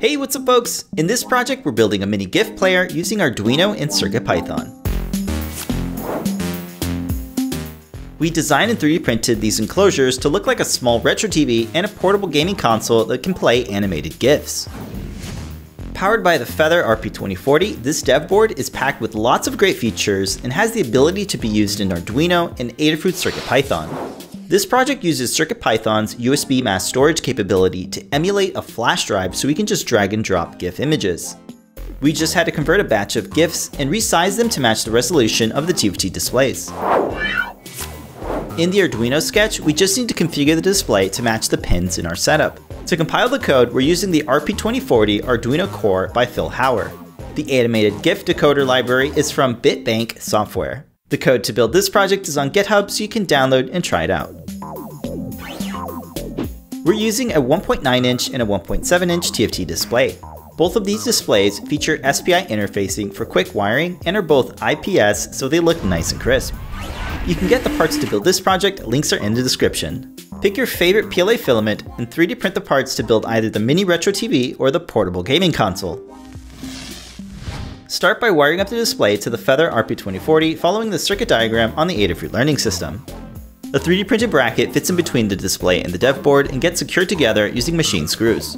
Hey, what's up folks? In this project, we're building a mini GIF player using Arduino and CircuitPython. We designed and 3D printed these enclosures to look like a small retro TV and a portable gaming console that can play animated GIFs. Powered by the Feather RP2040, this dev board is packed with lots of great features and has the ability to be used in Arduino and Adafruit CircuitPython. This project uses CircuitPython's USB mass storage capability to emulate a flash drive so we can just drag and drop GIF images. We just had to convert a batch of GIFs and resize them to match the resolution of the TFT displays. In the Arduino sketch, we just need to configure the display to match the pins in our setup. To compile the code, we're using the RP2040 Arduino Core by Philhower. The animated GIF decoder library is from BitBank Software. The code to build this project is on GitHub so you can download and try it out. We're using a 1.9 inch and a 1.7 inch TFT display. Both of these displays feature SPI interfacing for quick wiring and are both IPS so they look nice and crisp. You can get the parts to build this project, links are in the description. Pick your favorite PLA filament and 3D print the parts to build either the mini retro TV or the portable gaming console. Start by wiring up the display to the Feather RP2040 following the circuit diagram on the Adafruit Learning System. The 3D printed bracket fits in between the display and the dev board and gets secured together using machine screws.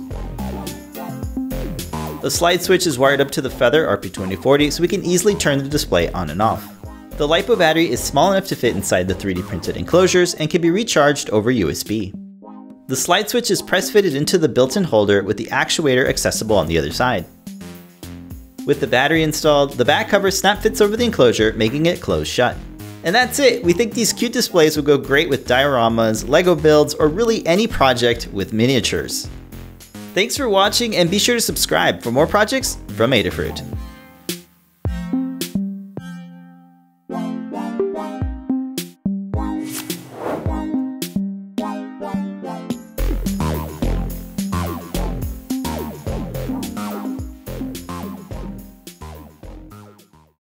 The slide switch is wired up to the Feather RP2040 so we can easily turn the display on and off. The LiPo battery is small enough to fit inside the 3D printed enclosures and can be recharged over USB. The slide switch is press fitted into the built-in holder with the actuator accessible on the other side. With the battery installed, the back cover snap fits over the enclosure, making it close shut. And that's it! We think these cute displays will go great with dioramas, LEGO builds, or really any project with miniatures. Thanks for watching and be sure to subscribe for more projects from Adafruit.